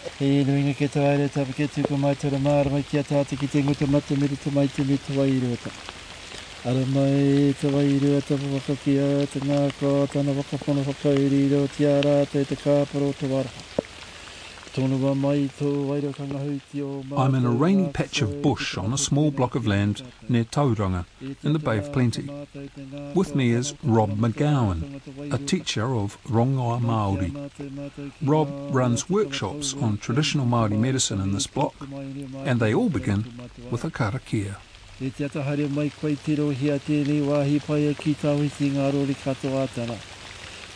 He nuinga ke tau aere tapu ke tuku mai tura maara mai ki a tāte ki te ngota mata miri tu mai te mitu wai iruata. Ara mai te wai iruata pu waka ki a te ngā kō tāna waka pono waka iri iro ti a te kāparo tu waraha. I'm in a rainy patch of bush on a small block of land near Tauranga in the Bay of Plenty. With me is Rob McGowan, a teacher of Rongoa Māori. Rob runs workshops on traditional Māori medicine in this block, and they all begin with a karakia. E te atahare mai koe te rohi a tēnei wāhi pai ki tāwiti ngā rori katoa atana.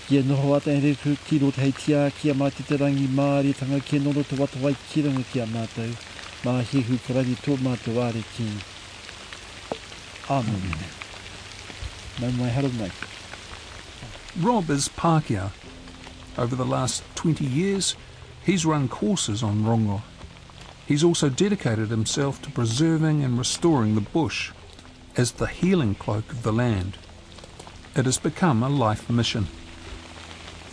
Kia noho ata e reku ki rot hei tia kia mā te te rangi Māori tanga kia nono te wata wai kiranga kia mātou. Mā hehu karani tō mātou are ki. Amen. Mau mai haro mai. Rob is Pākehā. Over the last 20 years, he's run courses on rongo. He's also dedicated himself to preserving and restoring the bush as the healing cloak of the land. It has become a life mission.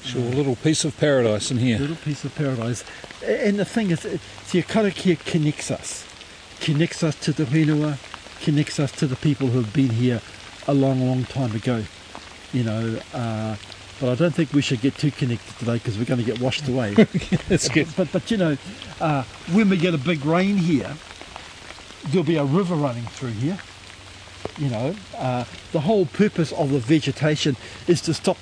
Sure, a little piece of paradise in here. A Little piece of paradise. And the thing is, Te Karakia connects us. Connects us to the whenua, connects us to the people who have been here a long, long time ago. You know, uh, but I don't think we should get too connected today because we're going to get washed away. That's good. But, but you know, uh, when we get a big rain here, there'll be a river running through here. You know, uh, the whole purpose of the vegetation is to stop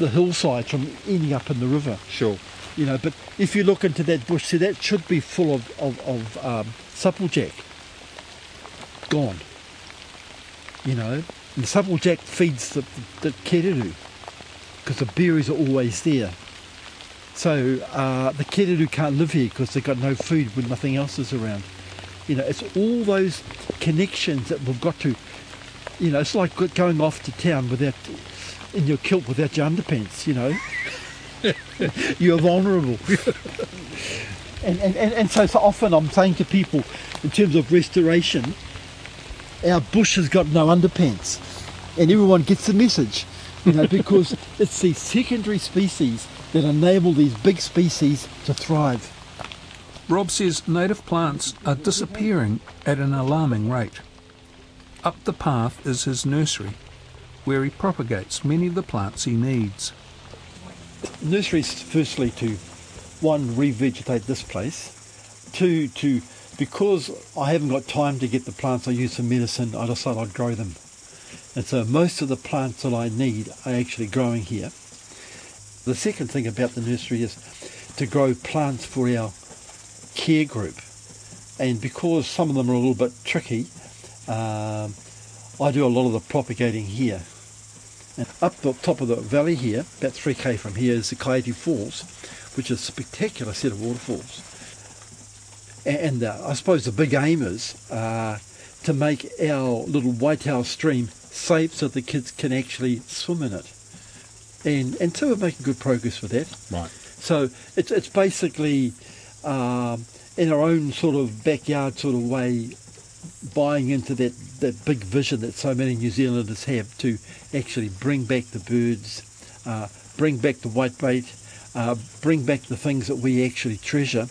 the hillside from ending up in the river. Sure. You know, but if you look into that bush, see that should be full of of, of um, supplejack. Gone. You know, and the supplejack feeds the, the, the kereru because the berries are always there. So uh, the kereru can't live here because they've got no food when nothing else is around. You know, it's all those connections that we've got to. You know, it's like going off to town without in your kilt without your underpants. You know, you're vulnerable. and, and, and, and so, so often I'm saying to people, in terms of restoration, our bush has got no underpants, and everyone gets the message. You know, because it's these secondary species that enable these big species to thrive. Rob says native plants are disappearing at an alarming rate. Up the path is his nursery, where he propagates many of the plants he needs. Nurseries, firstly, to one revegetate this place, two to because I haven't got time to get the plants I use for medicine, I decided I'd grow them. And so most of the plants that I need are actually growing here. The second thing about the nursery is to grow plants for our care group. And because some of them are a little bit tricky, um, I do a lot of the propagating here. And up the top of the valley here, about 3k from here, is the Kaiate Falls, which is a spectacular set of waterfalls. And uh, I suppose the big aim is uh, to make our little Waitao stream safe so the kids can actually swim in it. And, and so we're making good progress with that. Right. So it's, it's basically um, in our own sort of backyard sort of way buying into that, that big vision that so many New Zealanders have to actually bring back the birds, uh, bring back the whitebait, uh, bring back the things that we actually treasure,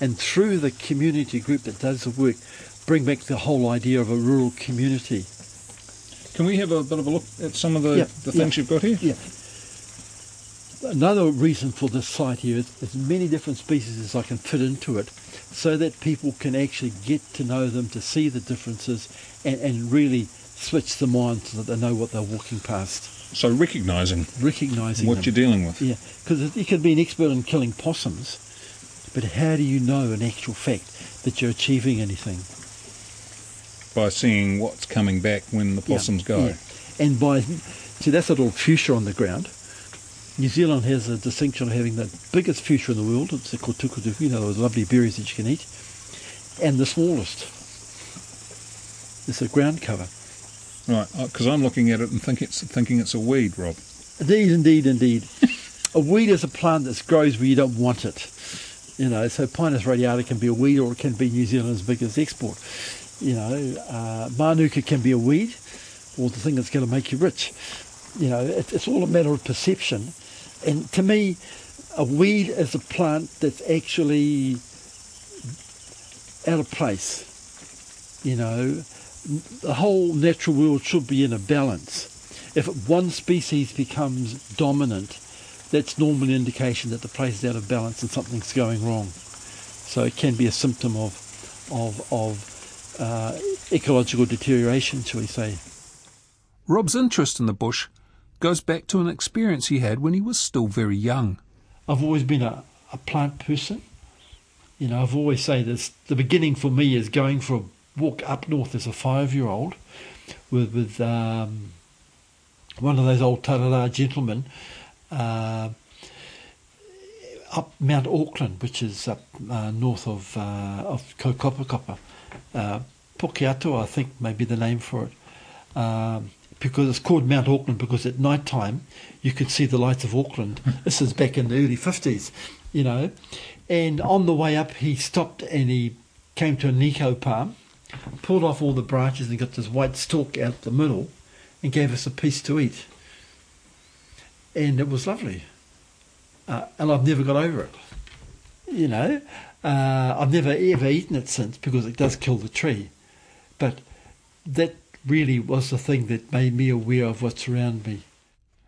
and through the community group that does the work, bring back the whole idea of a rural community. Can we have a bit of a look at some of the, Yeah, the things yeah. you've got here? Yeah. Another reason for this site here is as many different species as I can fit into it so that people can actually get to know them, to see the differences, and, and really switch them on so that they know what they're walking past, So recognising recognising what them. you're dealing with. Yeah, because you could be an expert in killing possums, but how do you know in actual fact that you're achieving anything? By seeing what's coming back when the Yeah, possums go. yeah. And by, see, that's a little fuchsia on the ground. New Zealand has a distinction of having the biggest fuchsia in the world. It's the kotukutuku, you know, those lovely berries that you can eat. And the smallest. It's a ground cover. Right, because I'm looking at it and think it's thinking it's a weed, Rob. Indeed, indeed, indeed. a weed is a plant that grows where you don't want it. You know, so Pinus radiata can be a weed or it can be New Zealand's biggest export. You know, uh, Manuka can be a weed or the thing that's going to make you rich. You know, it, it's all a matter of perception. And to me, a weed is a plant that's actually out of place. You know, the whole natural world should be in a balance. If one species becomes dominant, that's normally an indication that the place is out of balance and something's going wrong. So it can be a symptom of of of uh, ecological deterioration, shall we say? Rob's interest in the bush goes back to an experience he had when he was still very young. I've always been a, a plant person. You know, I've always say this. The beginning for me is going for a walk up north as a five-year-old with with um, one of those old tarara gentlemen uh, up Mount Auckland, which is up uh, north of uh, of Kaukapakapa. Uh, Pukeatua, I think, may be the name for it. Um, because it's called Mount Auckland because at night time you could see the lights of Auckland. this is back in the early 50s, you know. And on the way up, he stopped and he came to a nikau palm, pulled off all the branches and got this white stalk out the middle and gave us a piece to eat. And it was lovely. Uh, and I've never got over it. You know, uh, I've never ever eaten it since because it does kill the tree. But that really was the thing that made me aware of what's around me.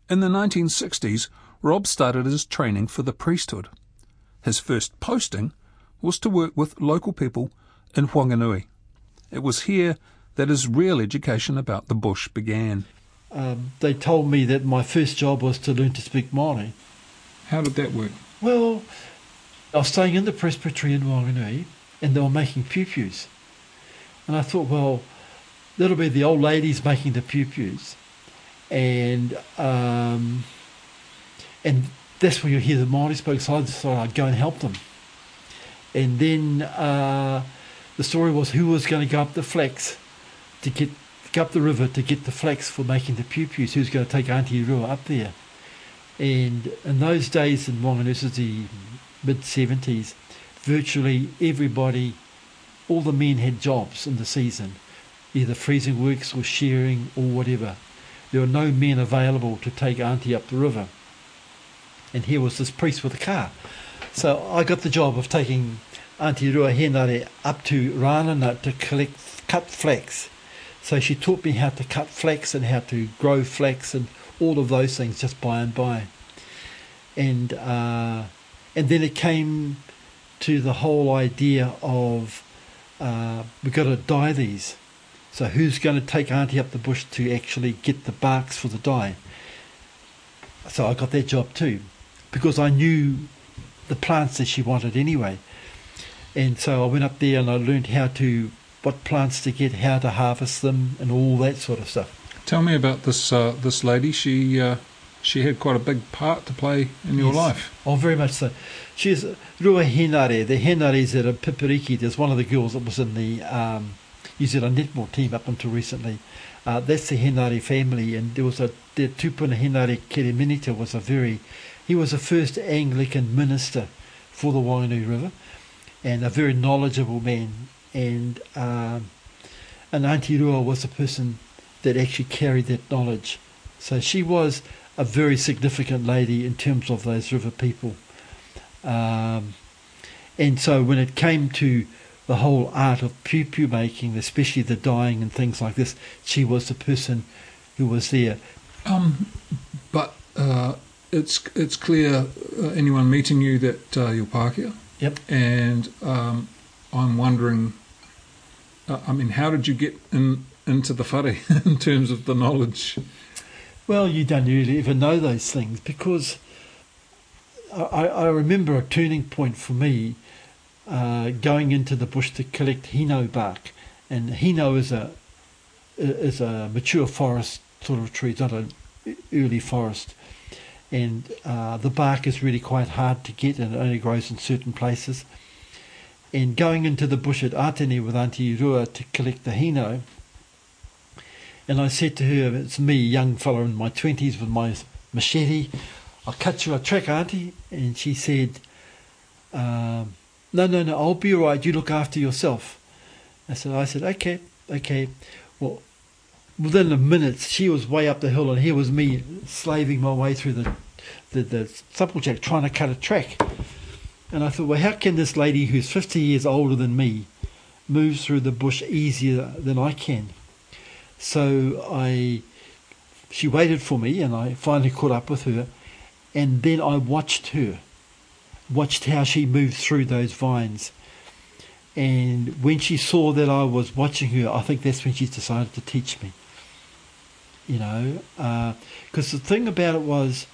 In the 1960s, Rob started his training for the priesthood. His first posting was to work with local people in Whanganui. It was here that his real education about the bush began. Um, they told me that my first job was to learn to speak Māori. How did that work? Well, I was staying in the presbytery in Whanganui and they were making piupius. And I thought, well, that'll be the old ladies making the piupius. And um, and that's where you hear the Māori spoke, so I decided I'd go and help them. And then uh, the story was who was going to go up the flax to get go up the river to get the flax for making the piupius, who's going to take Auntie Rua up there. And in those days in is the mid 70s, virtually everybody, all the men had jobs in the season, either freezing works or shearing or whatever. There were no men available to take Auntie up the river. And here was this priest with a car. So I got the job of taking Auntie Rua Henare up to Ranana to collect, cut flax. So she taught me how to cut flax and how to grow flax and all of those things just by and by. And uh, and then it came to the whole idea of uh, we've got to dye these. So who's going to take Auntie up the bush to actually get the barks for the dye? So I got that job too, because I knew the plants that she wanted anyway. And so I went up there and I learned how to what plants to get, how to harvest them, and all that sort of stuff. Tell me about this uh, this lady. She uh, she had quite a big part to play in your Yes. life. Oh, very much so. She's Rua Henare. The Henares at a Pipiriki. There's one of the girls that was in the um, New Zealand netball team up until recently. Uh, that's the Henare family, and there was a the Tupuna Henare Kereminita was a very, he was the first Anglican minister for the Whanganui River, and a very knowledgeable man. And um, and Auntie Rua was the person that actually carried that knowledge. So she was a very significant lady in terms of those river people. Um, and so when it came to the whole art of piupiu making, especially the dyeing and things like this, she was the person who was there. Um, but uh, it's it's clear uh, anyone meeting you that uh, you're Pākehā. Yep. And um, I'm wondering, uh, I mean, how did you get in into the whare in terms of the knowledge? Well, you don't really even know those things because I, I remember a turning point for me uh, going into the bush to collect hinau bark, and hinau is a is a mature forest sort of tree, it's not an early forest, and uh, the bark is really quite hard to get, and it only grows in certain places. And going into the bush at Atene with Auntie Rua to collect the hinau, and I said to her, It's me, young fellow in my 20s with my machete. I'll cut you a track, Auntie. And she said, um, No, no, no, I'll be all right. You look after yourself. I said, I said, Okay, okay. Well, within a minute, she was way up the hill, and here was me slaving my way through the the, the supplejack trying to cut a track. And I thought, well, how can this lady who's 50 years older than me move through the bush easier than I can? So I, she waited for me, and I finally caught up with her, and then I watched her, watched how she moved through those vines. And when she saw that I was watching her, I think that's when she decided to teach me. You know, because uh, the thing about it was,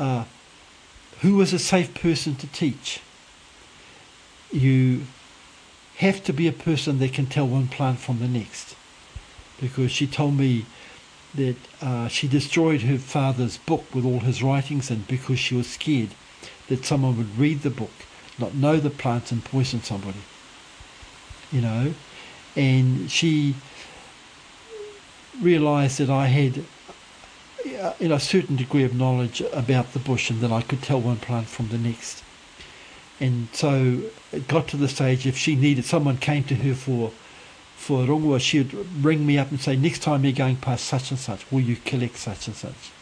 uh, who was a safe person to teach? You have to be a person that can tell one plant from the next. Because she told me that uh, she destroyed her father's book with all his writings and because she was scared that someone would read the book, not know the plants and poison somebody. You know, and she realised that I had you know, a certain degree of knowledge about the bush and that I could tell one plant from the next. And so it got to the stage if she needed, someone came to her for for rongoa, she'd ring me up and say, next time you're going past such and such, will you collect such and such?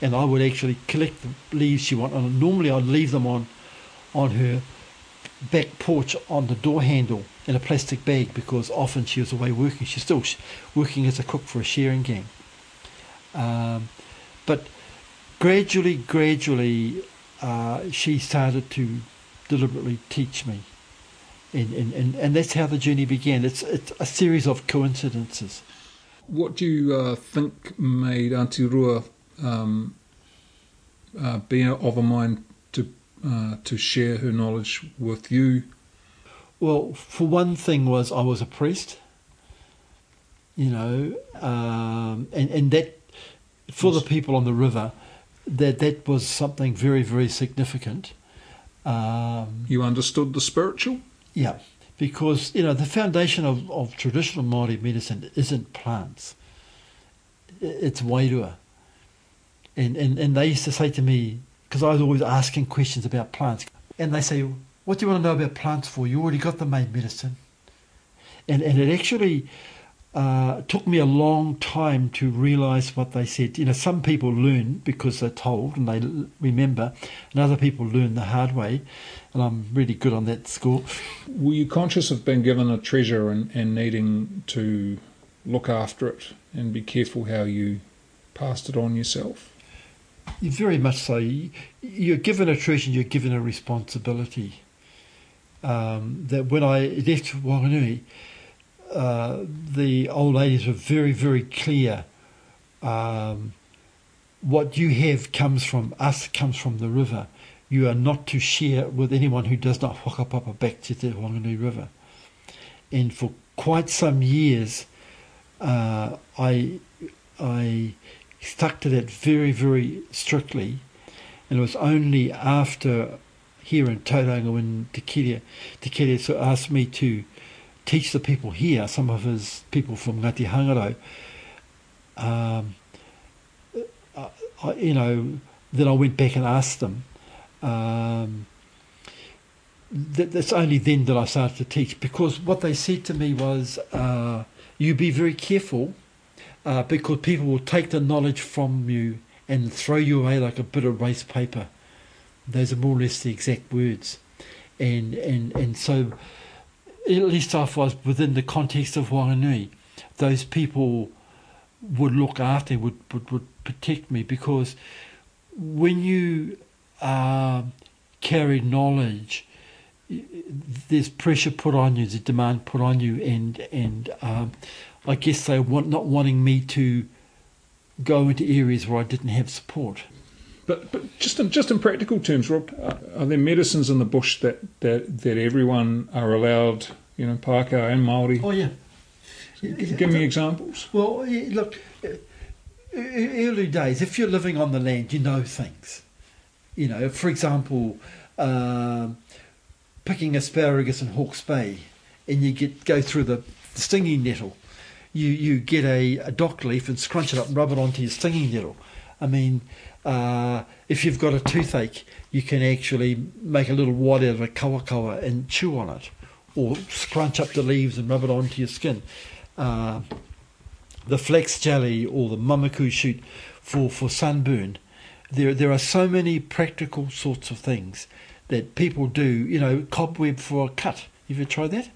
And I would actually collect the leaves she wanted. And normally I'd leave them on, on her back porch on the door handle in a plastic bag because often she was away working. She's still working as a cook for a shearing gang. Um, but gradually, gradually, uh, she started to deliberately teach me. And, and, and, and that's how the journey began. It's, it's a series of coincidences. What do you uh, think made Auntie Rua um, uh, be of a mind to uh, to share her knowledge with you? Well, for one thing, was I was a priest, you know, um, and and that for the people on the river, that that was something very very significant. Um, you understood the spiritual. Yeah, because you know the foundation of, of traditional Māori medicine isn't plants; it's wairua. And, and and they used to say to me because I was always asking questions about plants, and they say, "What do you want to know about plants for? You already got the main medicine." And and it actually uh, took me a long time to realise what they said. You know, some people learn because they're told and they remember, and other people learn the hard way. And I'm really good on that score. Were you conscious of being given a treasure and, and needing to look after it and be careful how you passed it on yourself? Very much so. You're given a treasure, you're given a responsibility. Um, that when I left Wanganui, uh, the old ladies were very, very clear. Um, what you have comes from us, comes from the river. You are not to share with anyone who does not whakapapa back to the Wanganui River. And for quite some years, uh, I, I stuck to that very, very strictly. And it was only after here in Tauranga when Te Kiria, Te asked me to teach the people here, some of his people from Ngati Hangarau, um, I, you know, then I went back and asked them. Um, that, that's only then that I started to teach because what they said to me was, uh, you be very careful uh, because people will take the knowledge from you and throw you away like a bit of waste paper. Those are more or less the exact words. And, and, and so at least I was within the context of Wanganui, those people would look after, would, would, would protect me because when you uh, carry knowledge, there's pressure put on you, there's demand put on you, and and um, I guess they want not wanting me to go into areas where I didn't have support. But but just in, just in practical terms, Rob, uh, are there medicines in the bush that, that, that everyone are allowed, you know, Pākehā and Māori? Oh yeah. Give me examples. Well, eh, look, eh, eh, early days, if you're living on the land, you know things. You know, for example, uh, picking asparagus in Hawke's Bay, and you get go through the, the stinging nettle. You you get a, a dock leaf and scrunch it up and rub it onto your stinging nettle. I mean, uh, if you've got a toothache, you can actually make a little wad out of a kawakawa and chew on it, or scrunch up the leaves and rub it onto your skin. Uh, the flax jelly or the mamaku shoot for, for sunburn. there there are so many practical sorts of things that people do. You know, cobweb for a cut. You ever tried that?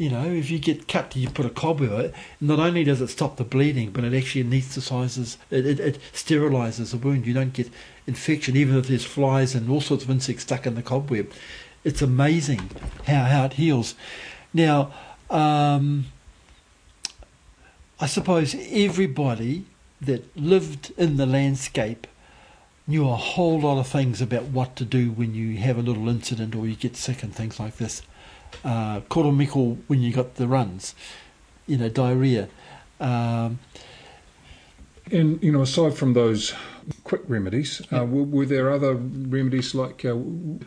You know, if you get cut, you put a cobweb. on it, Not only does it stop the bleeding, but it actually anaesthetizes. It, it, it sterilizes the wound. You don't get infection, even if there's flies and all sorts of insects stuck in the cobweb. It's amazing how how it heals. Now, um, I suppose everybody that lived in the landscape knew a whole lot of things about what to do when you have a little incident or you get sick and things like this. Uh, koromiko when you got the runs, you know, diarrhea. Um, And you know, aside from those quick remedies, uh, were, were there other remedies like uh,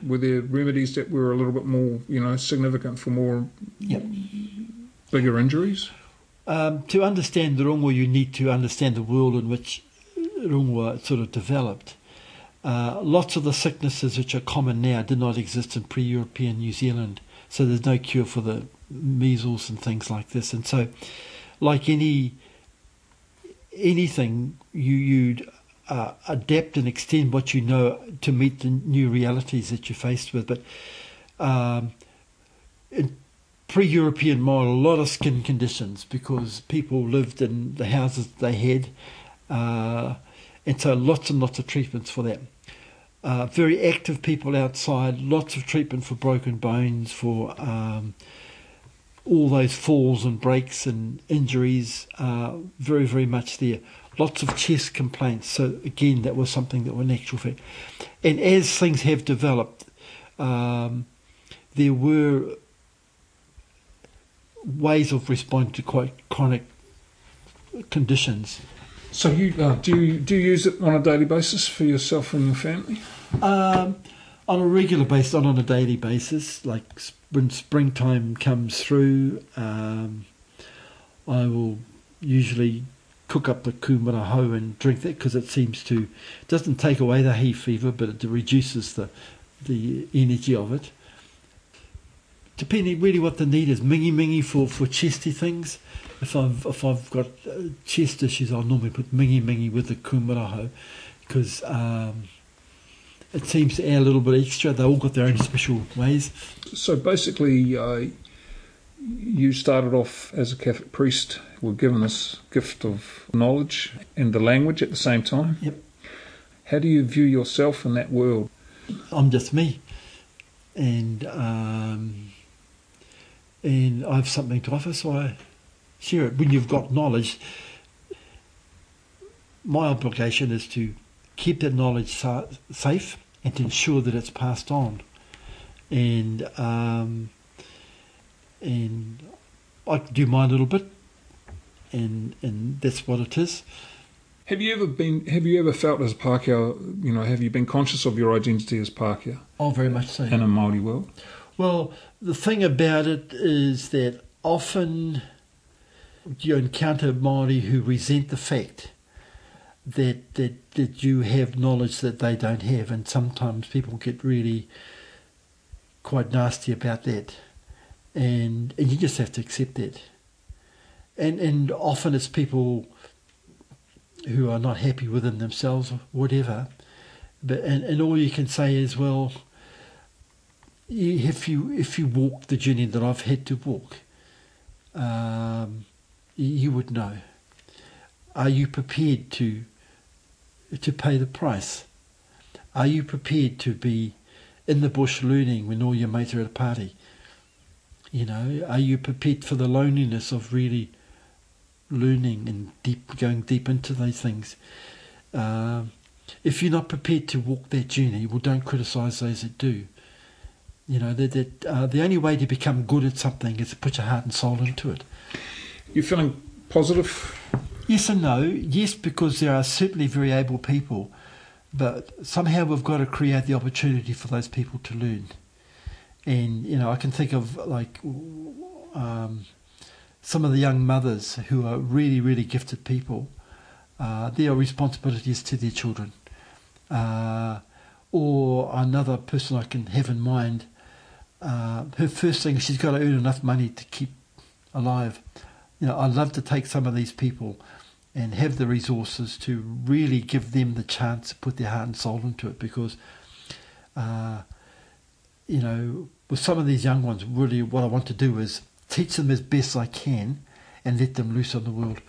were there remedies that were a little bit more you know significant for more Yep. bigger injuries? Um, to understand the rongo, you need to understand the world in which rongo sort of developed. Uh, lots of the sicknesses which are common now did not exist in pre-European New Zealand, so there's no cure for the measles and things like this. And so, like any anything, you you'd uh, adapt and extend what you know to meet the new realities that you're faced with. But um, pre-European model, a lot of skin conditions because people lived in the houses they had, uh, and so lots and lots of treatments for that. Uh, very active people outside, lots of treatment for broken bones, for um, all those falls and breaks and injuries, uh, very, very much there. Lots of chest complaints. So, again, that was something that was natural fact. And as things have developed, um, there were ways of responding to quite chronic conditions. So you uh, do you do you use it on a daily basis for yourself and your family? Um, on a regular basis, not on a daily basis. Like when springtime comes through, um, I will usually cook up the kumaraho and drink that because it seems to doesn't take away the hay fever, but it reduces the the energy of it. Depending really what the need is, mingimingi for, for chesty things. If I've if I've got uh, chest issues, I'll normally put mingimingi with the kumaraho because um, it seems to add a little bit extra. They all got their own special ways. So basically, uh, you started off as a Catholic priest, were given this gift of knowledge and the language at the same time. Yep. How do you view yourself in that world? I'm just me, and um, and I have something to offer, so I share it. When you've got knowledge, my obligation is to keep that knowledge sa- safe and to ensure that it's passed on, and um, and I do my little bit, and and that's what it is. Have you ever been? Have you ever felt as a Pākehā? You know, have you been conscious of your identity as Pākehā Oh, very much so. in a Māori world? Well, the thing about it is that often you encounter Māori who resent the fact that, that that you have knowledge that they don't have, and sometimes people get really quite nasty about that, and and you just have to accept that. And and often it's people who are not happy within themselves or whatever, but and, and all you can say is well if you if you walk the journey that I've had to walk, um, you, would know. Are you prepared to to pay the price? Are you prepared to be in the bush learning when all your mates are at a party? You know, are you prepared for the loneliness of really learning and deep going deep into those things? Um, if you're not prepared to walk that journey, well, don't criticise those that do. You know that, that uh, the only way to become good at something is to put your heart and soul into it. You're feeling positive? Yes and no. Yes, because there are certainly very able people, but somehow we've got to create the opportunity for those people to learn. And you know, I can think of like um, some of the young mothers who are really, really gifted people. Uh, their responsibilities to their children, uh, or another person I can have in mind. Uh, her first thing she's got to earn enough money to keep alive. You know, I'd love to take some of these people and have the resources to really give them the chance to put their heart and soul into it because, uh, you know, with some of these young ones, really what I want to do is teach them as best I can and let them loose on the world.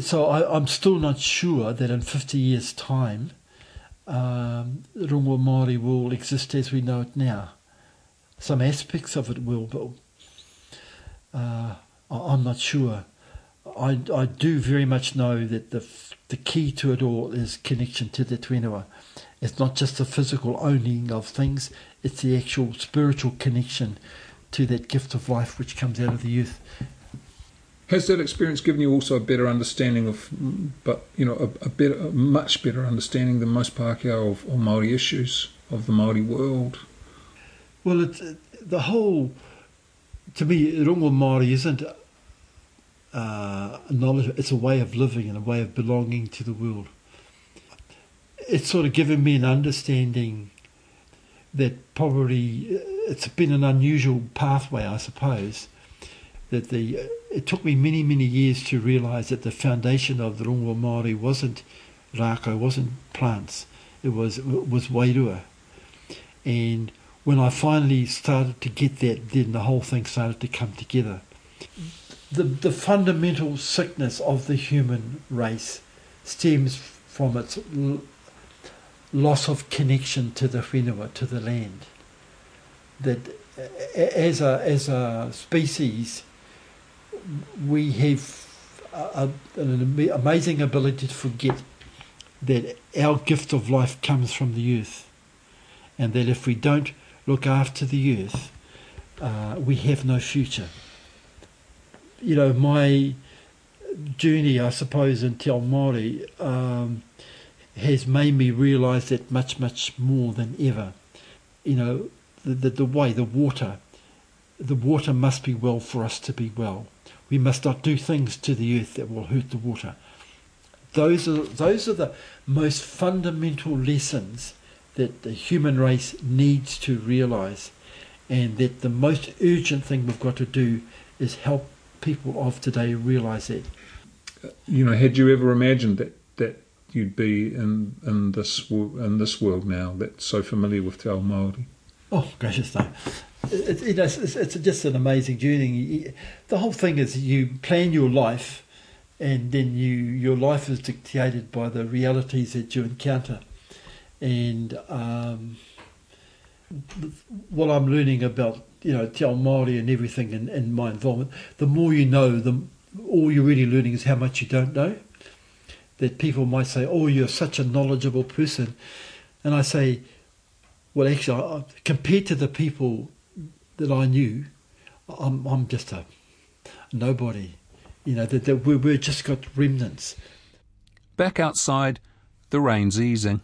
So I, I'm still not sure that in 50 years' time, um, Rongoa Māori will exist as we know it now. Some aspects of it will, but uh, I'm not sure. I, I do very much know that the the key to it all is connection to the Tuenua. It's not just the physical owning of things, it's the actual spiritual connection to that gift of life which comes out of the youth. Has that experience given you also a better understanding of, but you know, a, a better, a much better understanding than most Pākehā of, of Maori issues of the Maori world? Well, it's uh, the whole. To me, Rongo Māori isn't uh, knowledge. It's a way of living and a way of belonging to the world. It's sort of given me an understanding that probably uh, it's been an unusual pathway, I suppose. That the uh, it took me many many years to realise that the foundation of the Rongo Māori wasn't rākau, wasn't plants. It was it was wairua, and when I finally started to get that, then the whole thing started to come together the, the fundamental sickness of the human race stems from its l- loss of connection to the whenua, to the land. That as a, as a species, we have a, an amazing ability to forget that our gift of life comes from the earth, and that if we don't look after the earth, uh, we have no future you know, my journey, I suppose, in Te Ao Māori um, has made me realise that much, much more than ever. You know, the, the, the way, the water, the water must be well for us to be well. We must not do things to the earth that will hurt the water. Those are, those are the most fundamental lessons that the human race needs to realise, and that the most urgent thing we've got to do is help people of today realise that. You know, had you ever imagined that that you'd be in in this in this world now that's so familiar with Te Ao Māori? Oh, gracious no. It, it, it's, it's, it's just an amazing journey. The whole thing is you plan your life, and then you your life is dictated by the realities that you encounter, and um, what I'm learning about you know Te Ao Māori and everything and, in my involvement, the more you know, the all you're really learning is how much you don't know. That people might say, "Oh, you're such a knowledgeable person," and I say, "Well, actually, compared to the people that I knew, I'm I'm just a nobody." You know that, that we we're just got remnants. Back outside, the rain's easing.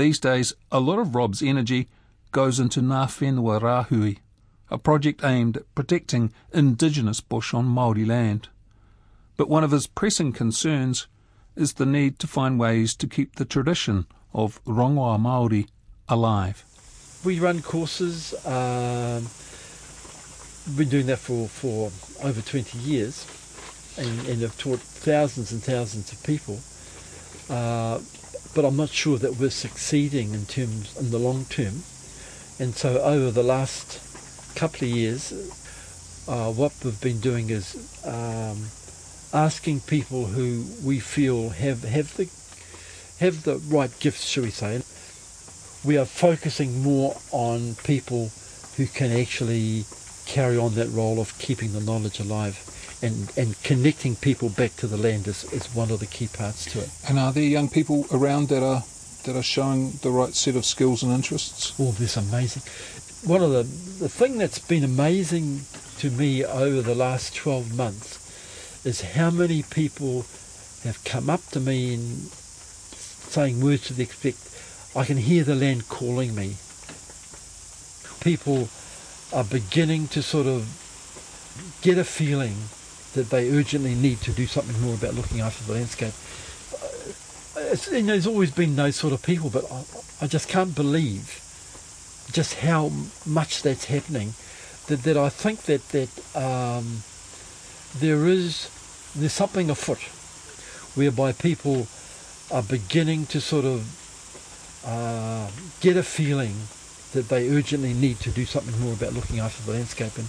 These days, a lot of Rob's energy goes into Ngā Whenua Rāhui, a project aimed at protecting indigenous bush on Māori land. But one of his pressing concerns is the need to find ways to keep the tradition of rongoa Māori alive. We run courses. Um, we've been doing that for, for over 20 years and, and have taught thousands and thousands of people. Uh, but I'm not sure that we're succeeding in terms in the long term. And so over the last couple of years, uh, what we've been doing is um, asking people who we feel have, have the have the right gifts, shall we say. We are focusing more on people who can actually carry on that role of keeping the knowledge alive and, and connecting people back to the land is, is one of the key parts to it. And are there young people around that are that are showing the right set of skills and interests? Oh, this amazing one of the the thing that's been amazing to me over the last 12 months is how many people have come up to me and saying words to the effect, I can hear the land calling me. People are beginning to sort of get a feeling that they urgently need to do something more about looking after the landscape. It's, you know, there's always been those sort of people, but I, I just can't believe just how much that's happening, that, that I think that that um, there is there's something afoot whereby people are beginning to sort of uh, get a feeling that they urgently need to do something more about looking after the landscape. And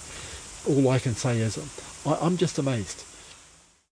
all I can say is, I, I'm just amazed.